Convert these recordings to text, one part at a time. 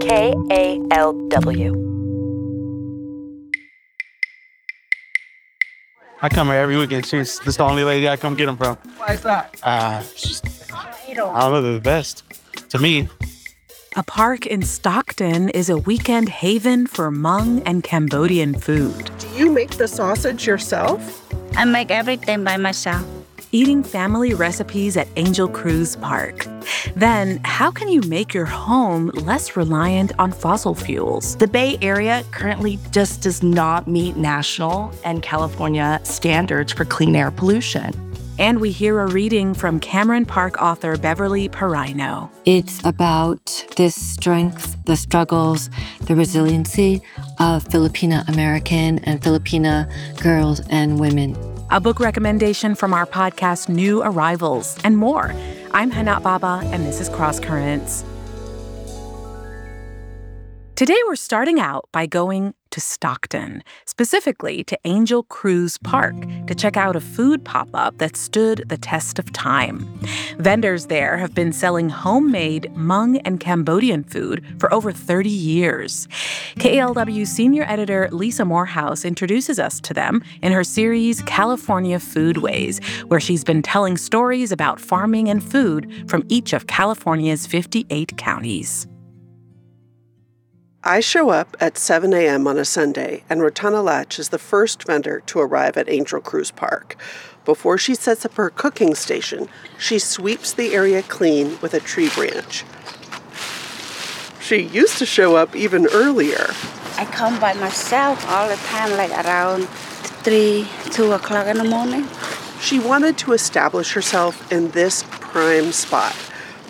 K A L W. I come here every weekend. She's this the only lady I come get them from. Why is that? Uh, she's, I don't know, they're the best to me. A park in Stockton is a weekend haven for Hmong and Cambodian food. Do you make the sausage yourself? I make everything by myself. Eating family recipes at Angel Cruz Park. Then, how can you make your home less reliant on fossil fuels? The Bay Area currently just does not meet national and California standards for clean air pollution. And we hear a reading from Cameron Park author Beverly Parayno. It's about this strength, the struggles, the resiliency of Filipina American and Filipina girls and women. A book recommendation from our podcast New Arrivals and more. I'm Hana Baba, and this is Cross Currents. Today, we're starting out by going to Stockton, specifically to Angel Cruz Park, to check out a food pop up that stood the test of time. Vendors there have been selling homemade Hmong and Cambodian food for over 30 years. KALW senior editor Lisa Morehouse introduces us to them in her series California Foodways, where she's been telling stories about farming and food from each of California's 58 counties. I show up at 7 a.m. on a Sunday, and Rotana Latch is the first vendor to arrive at Angel Cruz Park. Before she sets up her cooking station, she sweeps the area clean with a tree branch. She used to show up even earlier. I come by myself all the time, like around 3, 2 o'clock in the morning. She wanted to establish herself in this prime spot.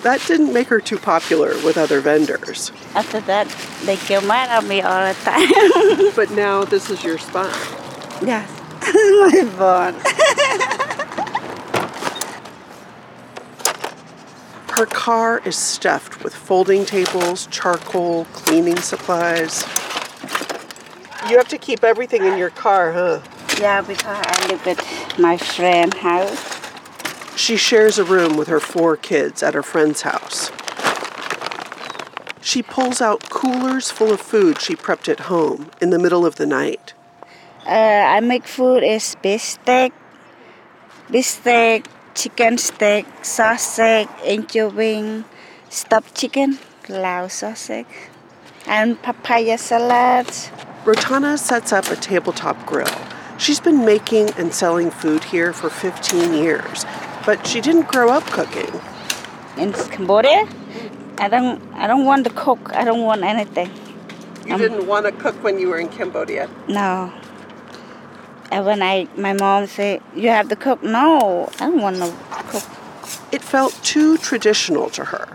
That didn't make her too popular with other vendors. After that, they get mad at me all the time. But now this is your spot. yes, my fun. Her car is stuffed with folding tables, charcoal, cleaning supplies. You have to keep everything in your car, huh? yeah, because I live at my friend's house. She shares a room with her four kids at her friend's house. She pulls out coolers full of food she prepped at home in the middle of the night. Uh, I make food is beef steak, beef steak, chicken steak, sausage, angel wing, stuffed chicken, lao sausage, and papaya salad. Rotana sets up a tabletop grill. She's been making and selling food here for 15 years, but she didn't grow up cooking. In Cambodia, I don't, I don't want to cook. I don't want anything. You um, didn't want to cook when you were in Cambodia. No. And when I, my mom said, "You have to cook," no, I don't want to cook. It felt too traditional to her.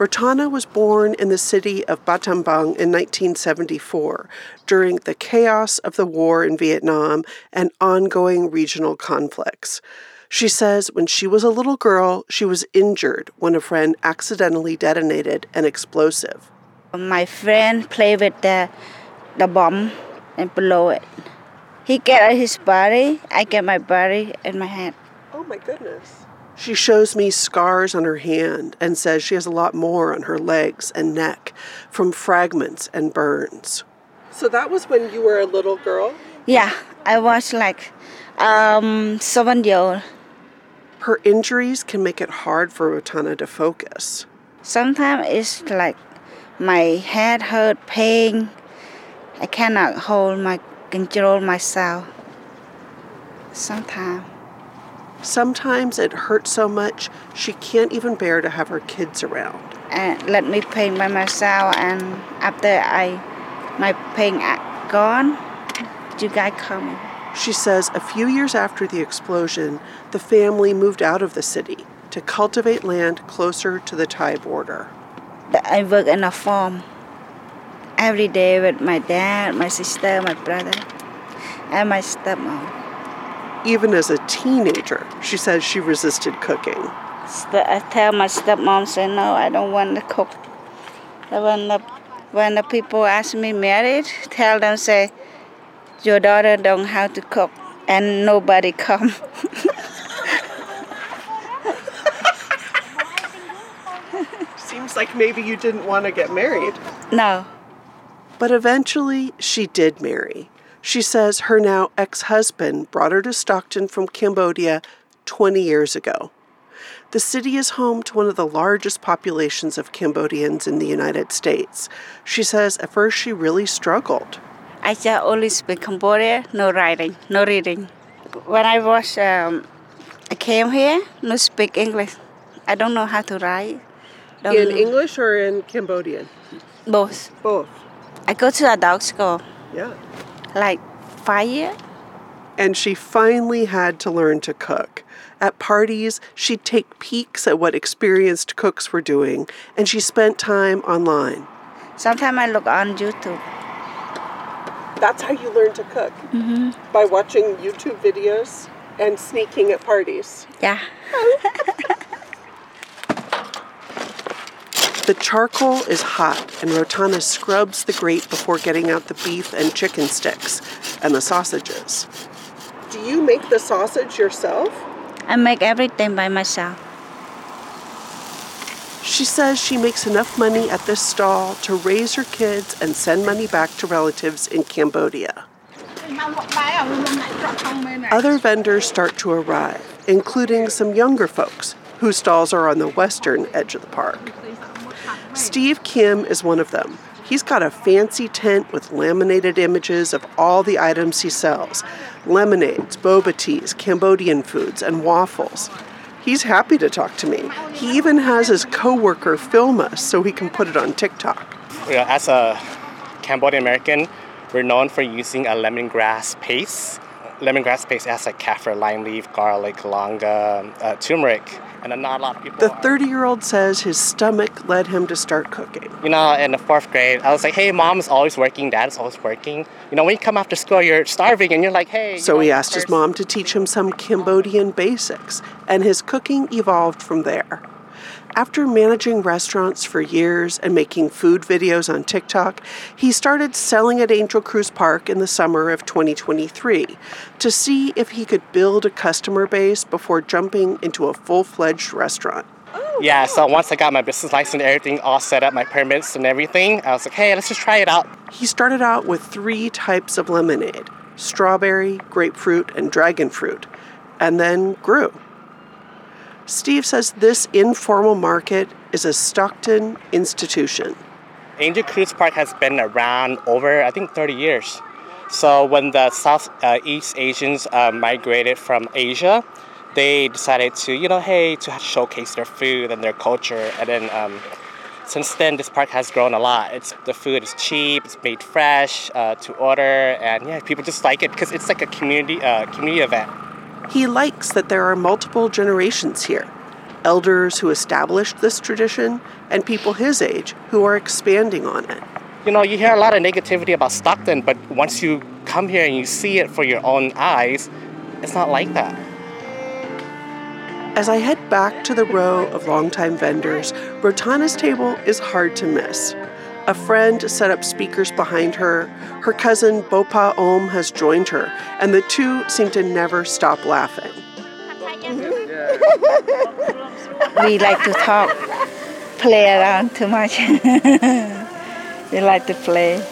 Rotana was born in the city of Battambang in 1974 during the chaos of the war in Vietnam and ongoing regional conflicts. She says when she was a little girl, she was injured when a friend accidentally detonated an explosive. My friend play with the, the bomb and blow it. He get his body, I get my body in my hand. Oh my goodness. She shows me scars on her hand and says she has a lot more on her legs and neck from fragments and burns. So that was when you were a little girl? Yeah, I was like um, seven year old. Her injuries can make it hard for Rotana to focus. Sometimes it's like my head hurt, pain. I cannot hold my control myself. Sometimes. Sometimes it hurts so much she can't even bear to have her kids around. and let me paint by myself and after I my pain gone you guys come She says a few years after the explosion, the family moved out of the city to cultivate land closer to the Thai border. I work in a farm every day with my dad my sister my brother and my stepmom Even as a teenager, she says she resisted cooking. I tell my stepmom say no I don't want to cook when the when the people ask me married tell them say your daughter don't how to cook and nobody come Seems like maybe you didn't want to get married. No. But eventually, she did marry. She says her now ex husband brought her to Stockton from Cambodia 20 years ago. The city is home to one of the largest populations of Cambodians in the United States. She says at first she really struggled. I just only speak Cambodia, no writing, no reading. When I was, um, I came here, no speak English. I don't know how to write. Don't in know. English or in Cambodian? Both. Both. I go to a adult school, Yeah. Like fire. And she finally had to learn to cook. At parties, she'd take peeks at what experienced cooks were doing, and she spent time online. Sometimes I look on YouTube. That's how you learn to cook? Mm-hmm. By watching YouTube videos and sneaking at parties. Yeah. The charcoal is hot, and Rotana scrubs the grate before getting out the beef and chicken sticks and the sausages. Do you make the sausage yourself? I make everything by myself. She says she makes enough money at this stall to raise her kids and send money back to relatives in Cambodia. Other vendors start to arrive, including some younger folks whose stalls are on the western edge of the park. Steve Kim is one of them. He's got a fancy tent with laminated images of all the items he sells lemonades, boba teas, Cambodian foods, and waffles. He's happy to talk to me. He even has his coworker film us so he can put it on TikTok. As a Cambodian American, we're known for using a lemongrass paste. Lemongrass paste has like kaffir, lime leaf, garlic, longa, uh, turmeric, and then not a lot of people. The 30 year old says his stomach led him to start cooking. You know, in the fourth grade, I was like, "Hey, mom's always working, dad's always working. You know, when you come after school, you're starving, and you're like, hey." So know, he asked his mom to teach him some Cambodian basics, and his cooking evolved from there. After managing restaurants for years and making food videos on TikTok, he started selling at Angel Cruz Park in the summer of 2023 to see if he could build a customer base before jumping into a full fledged restaurant. Oh, yeah, so once I got my business license and everything all set up, my permits and everything, I was like, hey, let's just try it out. He started out with three types of lemonade strawberry, grapefruit, and dragon fruit, and then grew. Steve says this informal market is a Stockton institution. Angel Cruz Park has been around over, I think, 30 years. So when the South uh, Asians uh, migrated from Asia, they decided to, you know, hey, to showcase their food and their culture. And then um, since then, this park has grown a lot. It's the food is cheap, it's made fresh uh, to order, and yeah, people just like it because it's like a community uh, community event. He likes that there are multiple generations here elders who established this tradition, and people his age who are expanding on it. You know, you hear a lot of negativity about Stockton, but once you come here and you see it for your own eyes, it's not like that. As I head back to the row of longtime vendors, Rotana's table is hard to miss. A friend set up speakers behind her. Her cousin Bopa Om has joined her, and the two seem to never stop laughing. We like to talk, play around too much. we like to play.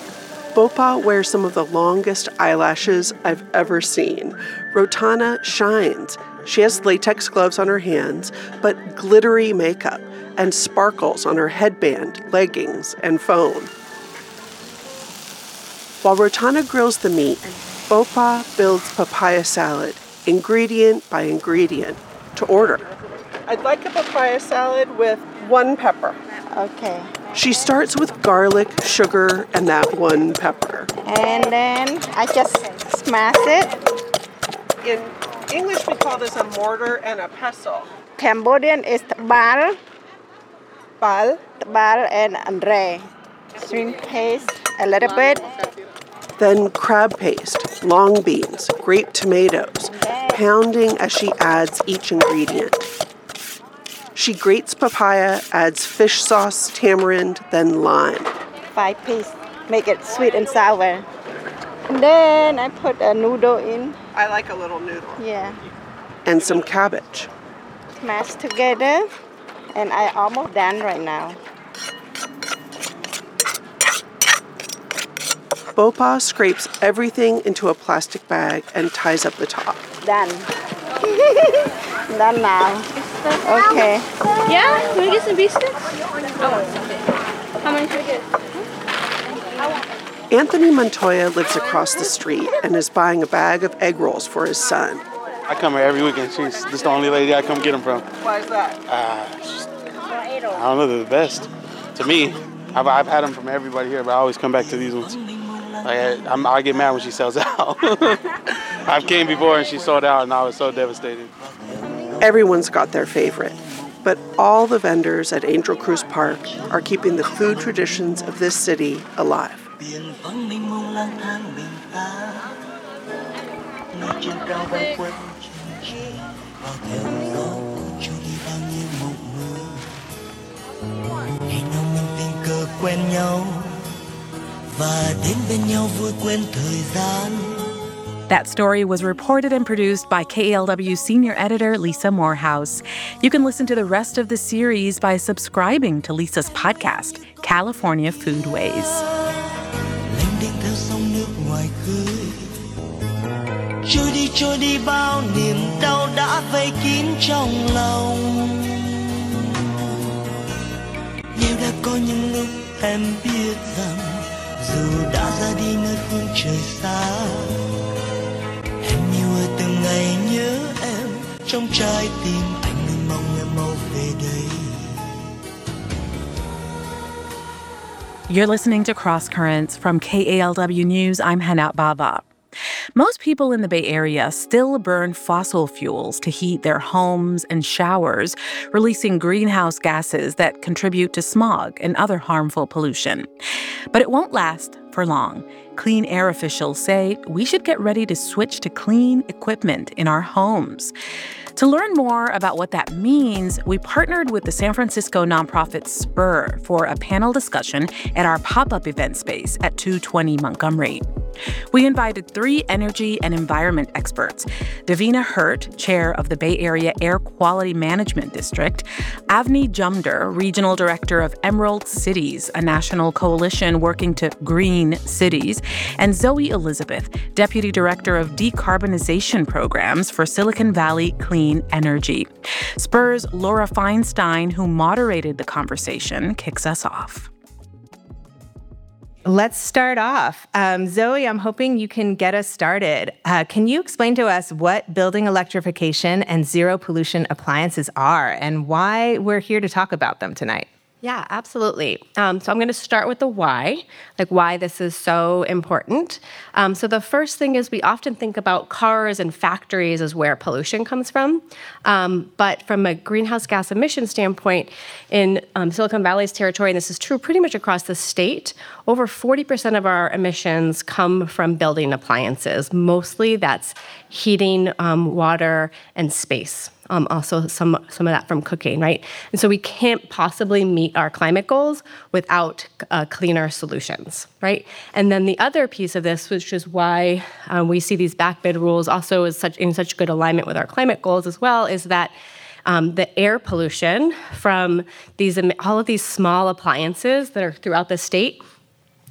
Bopa wears some of the longest eyelashes I've ever seen. Rotana shines. She has latex gloves on her hands, but glittery makeup and sparkles on her headband, leggings, and phone. While Rotana grills the meat, Bopa builds papaya salad, ingredient by ingredient, to order. I'd like a papaya salad with one pepper. Okay. She starts with garlic, sugar, and that one pepper. And then I just smash it. In English, we call this a mortar and a pestle. Cambodian is bal, Bal. bal and andre. Shrimp paste a little bit. Then crab paste, long beans, grape tomatoes, pounding as she adds each ingredient. She grates papaya, adds fish sauce, tamarind, then lime. Five piece. Make it sweet and sour. And then I put a noodle in. I like a little noodle. Yeah. And some cabbage. Mash together. And I almost done right now. Bopa scrapes everything into a plastic bag and ties up the top. Done. done now. Okay. Yeah? Can we get some beef sticks? How many should we get? Anthony Montoya lives across the street and is buying a bag of egg rolls for his son. I come here every weekend. She's just the only lady I come get them from. Why is that? Uh, just, I don't know, they're the best. To me, I've, I've had them from everybody here, but I always come back to these ones. Like, I, I'm, I get mad when she sells out. I've came before and she sold out, and I was so devastated. Everyone's got their favorite, but all the vendors at Angel Cruz Park are keeping the food traditions of this city alive. Quen nhau và đến bên nhau vui quên thời gian That story was reported and produced by KALW senior editor Lisa Morehouse. You can listen to the rest of the series by subscribing to Lisa's podcast, California Foodways. Trôi đi bao niềm đau đã vây kín trong lòng nếu đã có những lúc em biết rằng dù đã ra đi nơi phương trời xa, em yêu ơi, từng ngày nhớ em trong trái tim anh luôn mong em mau về đây You're listening to Cross Currents from KALW News. I'm Hanat Baba. Most people in the Bay Area still burn fossil fuels to heat their homes and showers, releasing greenhouse gases that contribute to smog and other harmful pollution. But it won't last for long. Clean air officials say we should get ready to switch to clean equipment in our homes. To learn more about what that means, we partnered with the San Francisco nonprofit Spur for a panel discussion at our pop up event space at 220 Montgomery. We invited three energy and environment experts Davina Hurt, chair of the Bay Area Air Quality Management District, Avni Jamdar, regional director of Emerald Cities, a national coalition working to green cities, and Zoe Elizabeth, deputy director of decarbonization programs for Silicon Valley Clean Energy. Spur's Laura Feinstein, who moderated the conversation, kicks us off. Let's start off. Um, Zoe, I'm hoping you can get us started. Uh, can you explain to us what building electrification and zero pollution appliances are and why we're here to talk about them tonight? Yeah, absolutely. Um, so I'm going to start with the why, like why this is so important. Um, so the first thing is we often think about cars and factories as where pollution comes from, um, but from a greenhouse gas emission standpoint, in um, Silicon Valley's territory, and this is true pretty much across the state, over 40% of our emissions come from building appliances. Mostly that's heating, um, water, and space um, also some some of that from cooking, right? And so we can't possibly meet our climate goals without uh, cleaner solutions, right? And then the other piece of this, which is why um, we see these BAAQMD rules also is such in such good alignment with our climate goals as well, is that. Um, the air pollution from these all of these small appliances that are throughout the state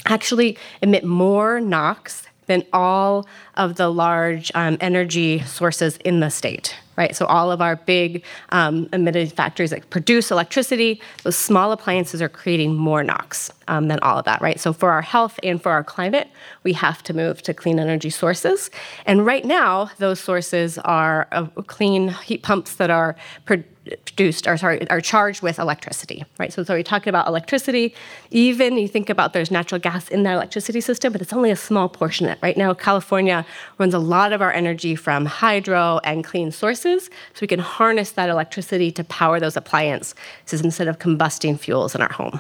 actually emit more NOx than all of the large um, energy sources in the state, right? So all of our big um, emitted factories that produce electricity, those small appliances are creating more NOx um, than all of that, right? So for our health and for our climate, we have to move to clean energy sources. And right now, those sources are uh, clean heat pumps that are produced produced or sorry are charged with electricity right so so we're talking about electricity even you think about there's natural gas in that electricity system but it's only a small portion of it right now california runs a lot of our energy from hydro and clean sources so we can harness that electricity to power those appliances instead of combusting fuels in our home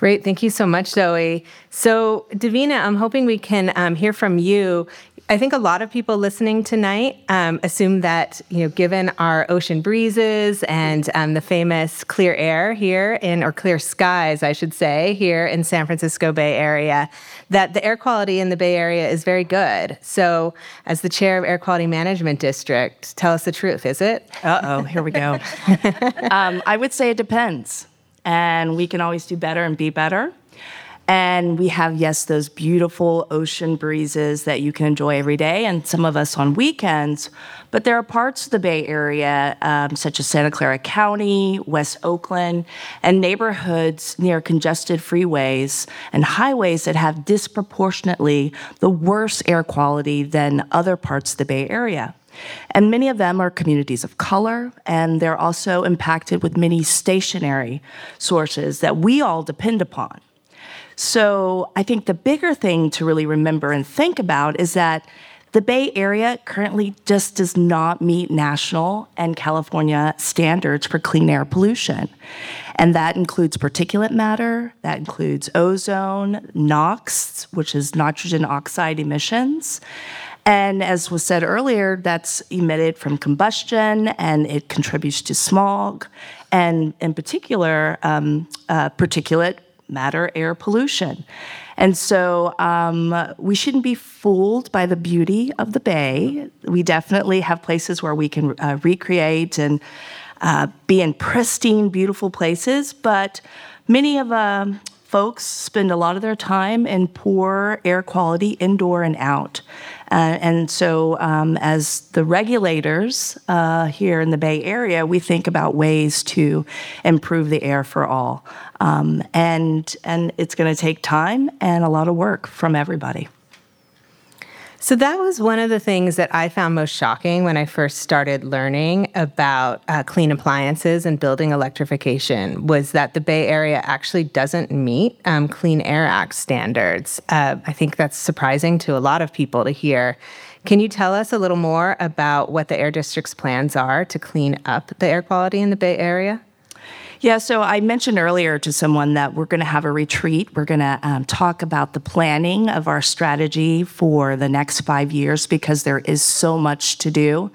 Great. Thank you so much, Zoe. So, Davina, I'm hoping we can um, hear from you. I think a lot of people listening tonight um, assume that, you know, given our ocean breezes and um, the famous clear air here in, or clear skies, I should say, here in San Francisco Bay Area, that the air quality in the Bay Area is very good. So, as the chair of Air Quality Management District, tell us the truth, is it? Uh oh, here we go. um, I would say it depends. And we can always do better and be better. And we have, yes, those beautiful ocean breezes that you can enjoy every day, and some of us on weekends. But there are parts of the Bay Area, um, such as Santa Clara County, West Oakland, and neighborhoods near congested freeways and highways that have disproportionately the worse air quality than other parts of the Bay Area. And many of them are communities of color, and they're also impacted with many stationary sources that we all depend upon. So I think the bigger thing to really remember and think about is that the Bay Area currently just does not meet national and California standards for clean air pollution. And that includes particulate matter, that includes ozone, NOx, which is nitrogen oxide emissions. And as was said earlier, that's emitted from combustion and it contributes to smog and, in particular, um, uh, particulate matter air pollution. And so um, we shouldn't be fooled by the beauty of the bay. We definitely have places where we can uh, recreate and uh, be in pristine, beautiful places, but many of um, folks spend a lot of their time in poor air quality indoor and out. Uh, and so, um, as the regulators uh, here in the Bay Area, we think about ways to improve the air for all. Um, and, and it's going to take time and a lot of work from everybody. So that was one of the things that I found most shocking when I first started learning about uh, clean appliances and building electrification was that the Bay Area actually doesn't meet um, Clean Air Act standards. Uh, I think that's surprising to a lot of people to hear. Can you tell us a little more about what the Air District's plans are to clean up the air quality in the Bay Area? Yeah, so I mentioned earlier to someone that we're going to have a retreat. We're going to um, talk about the planning of our strategy for the next five years because there is so much to do.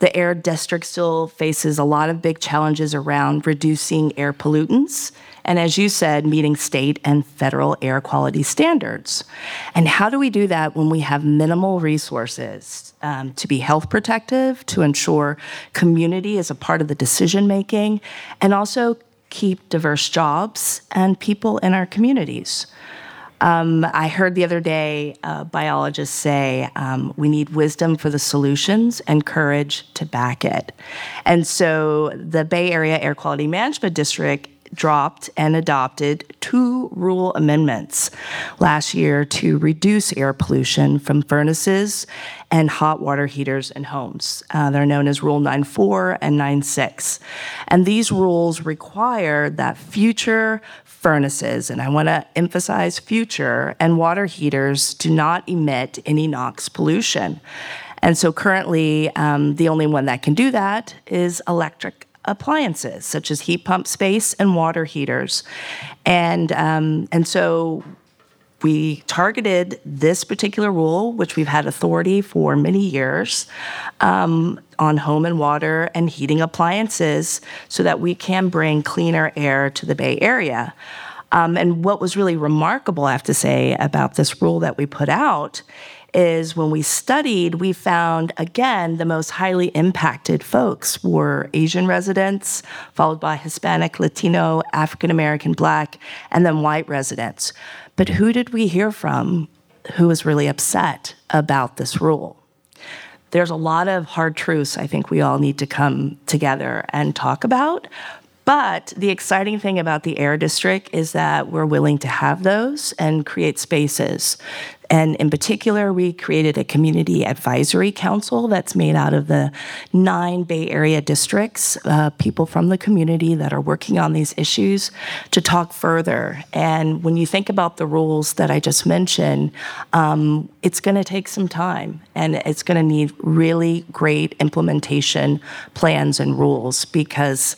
The air district still faces a lot of big challenges around reducing air pollutants. And as you said, meeting state and federal air quality standards. And how do we do that when we have minimal resources um, to be health protective, to ensure community is a part of the decision making, and also keep diverse jobs and people in our communities? Um, I heard the other day a biologist say um, we need wisdom for the solutions and courage to back it. And so the Bay Area Air Quality Management District dropped and adopted two rule amendments last year to reduce air pollution from furnaces and hot water heaters in homes. Uh, they're known as Rule 94 and 96. And these rules require that future furnaces, and I want to emphasize future, and water heaters do not emit any NOx pollution. And so currently, um, the only one that can do that is electric appliances, such as heat pump space and water heaters. And, um, and so we targeted this particular rule, which we've had authority for many years, um, on home and water and heating appliances so that we can bring cleaner air to the Bay Area. Um, and what was really remarkable, I have to say, about this rule that we put out is when we studied, we found again the most highly impacted folks were Asian residents, followed by Hispanic, Latino, African American, Black, and then white residents. But who did we hear from who was really upset about this rule? There's a lot of hard truths I think we all need to come together and talk about. But the exciting thing about the Air District is that we're willing to have those and create spaces and in particular, we created a community advisory council that's made out of the nine Bay Area districts, uh, people from the community that are working on these issues to talk further. And when you think about the rules that I just mentioned, um, it's going to take some time and it's going to need really great implementation plans and rules because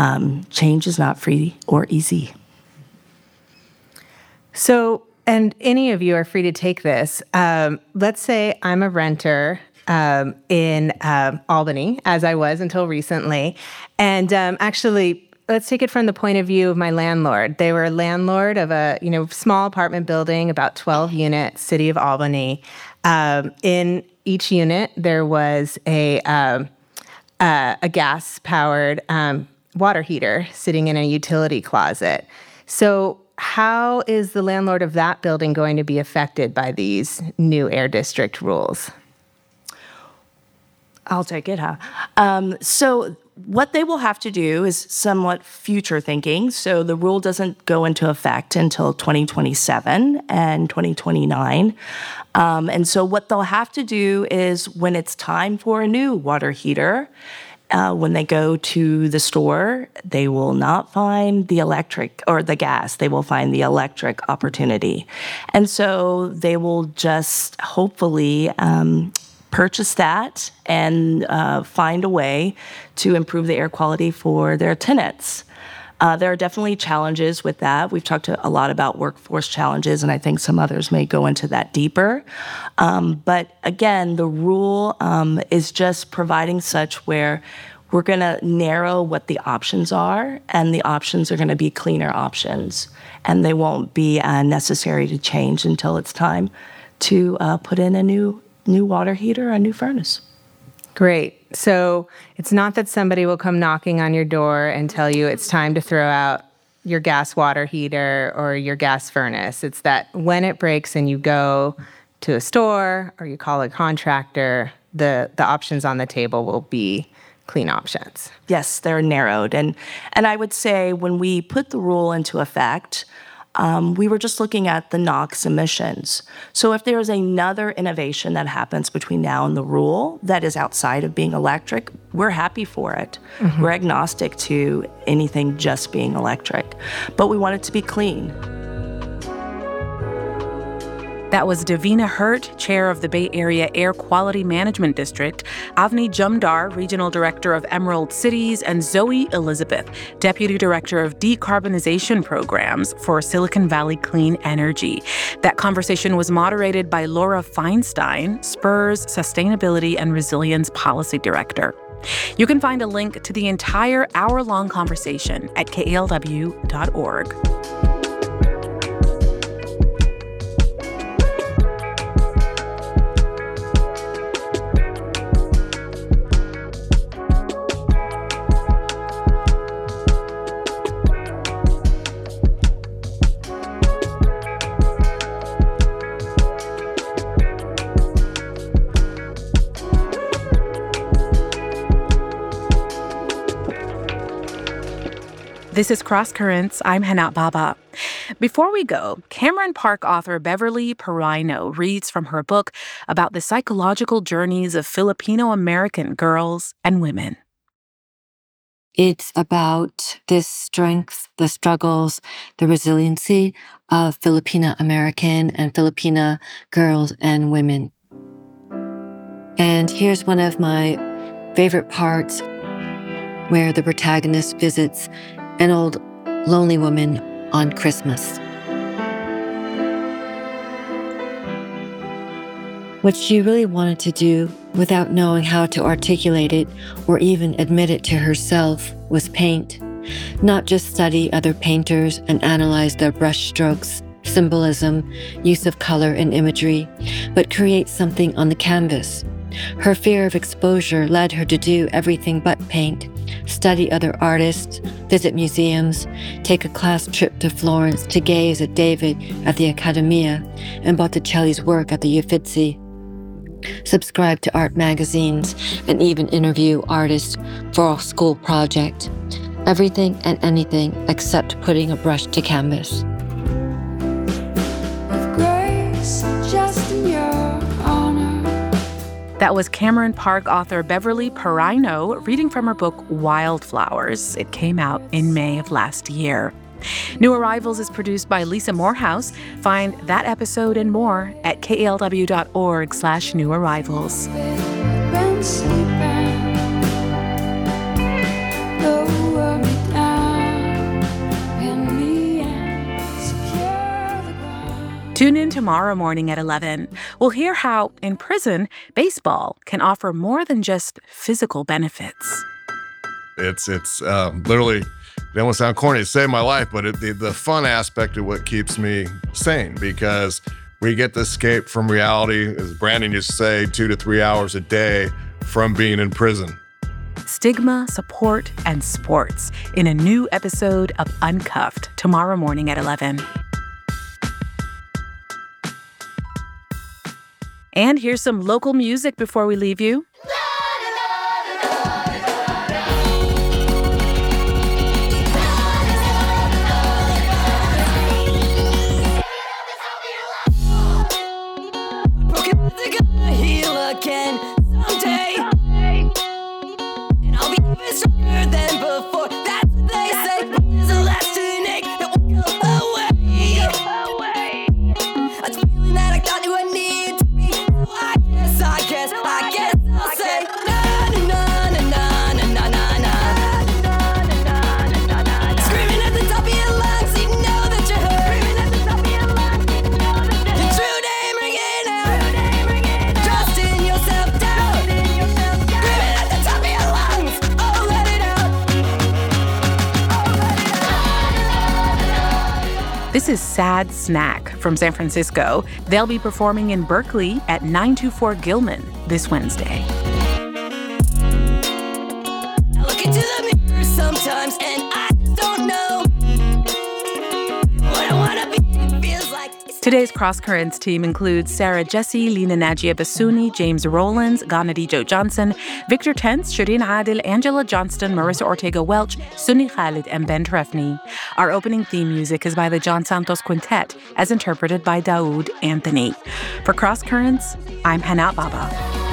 um, change is not free or easy. So, and any of you are free to take this. Um, let's say I'm a renter um, in uh, Albany, as I was until recently. And um, actually, let's take it from the point of view of my landlord. They were a landlord of a you know small apartment building, about 12 units, city of Albany. Um, in each unit, there was a um, uh, a gas powered um, water heater sitting in a utility closet. So how is the landlord of that building going to be affected by these new air district rules? I'll take it, huh? Um, so, what they will have to do is somewhat future thinking. So, the rule doesn't go into effect until 2027 and 2029. Um, and so, what they'll have to do is when it's time for a new water heater, uh, when they go to the store, they will not find the electric or the gas. They will find the electric opportunity. And so they will just hopefully um, purchase that and uh, find a way to improve the air quality for their tenants. Uh, there are definitely challenges with that. We've talked a lot about workforce challenges, and I think some others may go into that deeper. Um, but again, the rule um, is just providing such where we're going to narrow what the options are, and the options are going to be cleaner options, and they won't be uh, necessary to change until it's time to uh, put in a new new water heater, a new furnace. Great. So it's not that somebody will come knocking on your door and tell you it's time to throw out your gas water heater or your gas furnace. It's that when it breaks and you go to a store or you call a contractor, the, the options on the table will be clean options. Yes, they're narrowed. And, and I would say when we put the rule into effect, um, we were just looking at the NOx emissions. So if there is another innovation that happens between now and the rule that is outside of being electric, we're happy for it. Mm-hmm. We're agnostic to anything just being electric, but we want it to be clean. That was Davina Hurt, chair of the Bay Area Air Quality Management District, Avni Jamdar, regional director of Emerald Cities, and Zoe Elizabeth, deputy director of decarbonization programs for Silicon Valley Clean Energy. That conversation was moderated by Laura Feinstein, Spur's Sustainability and Resilience Policy Director. You can find a link to the entire hour long conversation at kalw.org. This is Cross Currents. I'm Hana Baba. Before we go, Cameron Park author Beverly Parayno reads from her book about the psychological journeys of Filipino American girls and women. It's about this strength, the struggles, the resiliency of Filipina American and Filipina girls and women. And here's one of my favorite parts where the protagonist visits an old lonely woman on Christmas. What she really wanted to do, without knowing how to articulate it or even admit it to herself, was paint. Not just study other painters and analyze their brushstrokes, symbolism, use of color and imagery, but create something on the canvas. Her fear of exposure led her to do everything but paint study other artists, visit museums, take a class trip to Florence to gaze at David at the Accademia and Botticelli's work at the Uffizi. Subscribe to art magazines and even interview artists for a school project. Everything and anything except putting a brush to canvas. That was Cameron Park author Beverly Parayno reading from her book Wildflowers. It came out in May of last year. New Arrivals is produced by Lisa Morehouse. Find that episode and more at kalw.org slash new arrivals. Tune in tomorrow morning at 11. We'll hear how, in prison, baseball can offer more than just physical benefits. It's it's um, literally. They almost sound corny. It saved my life, but it, the, the fun aspect of what keeps me sane because we get to escape from reality, as Brandon used to say, two to three hours a day from being in prison. Stigma, support, and sports in a new episode of Uncuffed tomorrow morning at 11. And here's some local music before we leave you. This is Sad Snack from San Francisco. They'll be performing in Berkeley at 924 Gilman this Wednesday. Today's Cross Currents team includes Sarah Jesse, Lina Najia Basuni, James Rowlands, Ghanadi Joe Johnson, Victor Tense, Shireen Adil, Angela Johnston, Marissa Ortega Welch, Sunni Khalid, and Ben Trefny. Our opening theme music is by the John Santos Quintet, as interpreted by Daoud Anthony. For Cross Currents, I'm Hana Baba.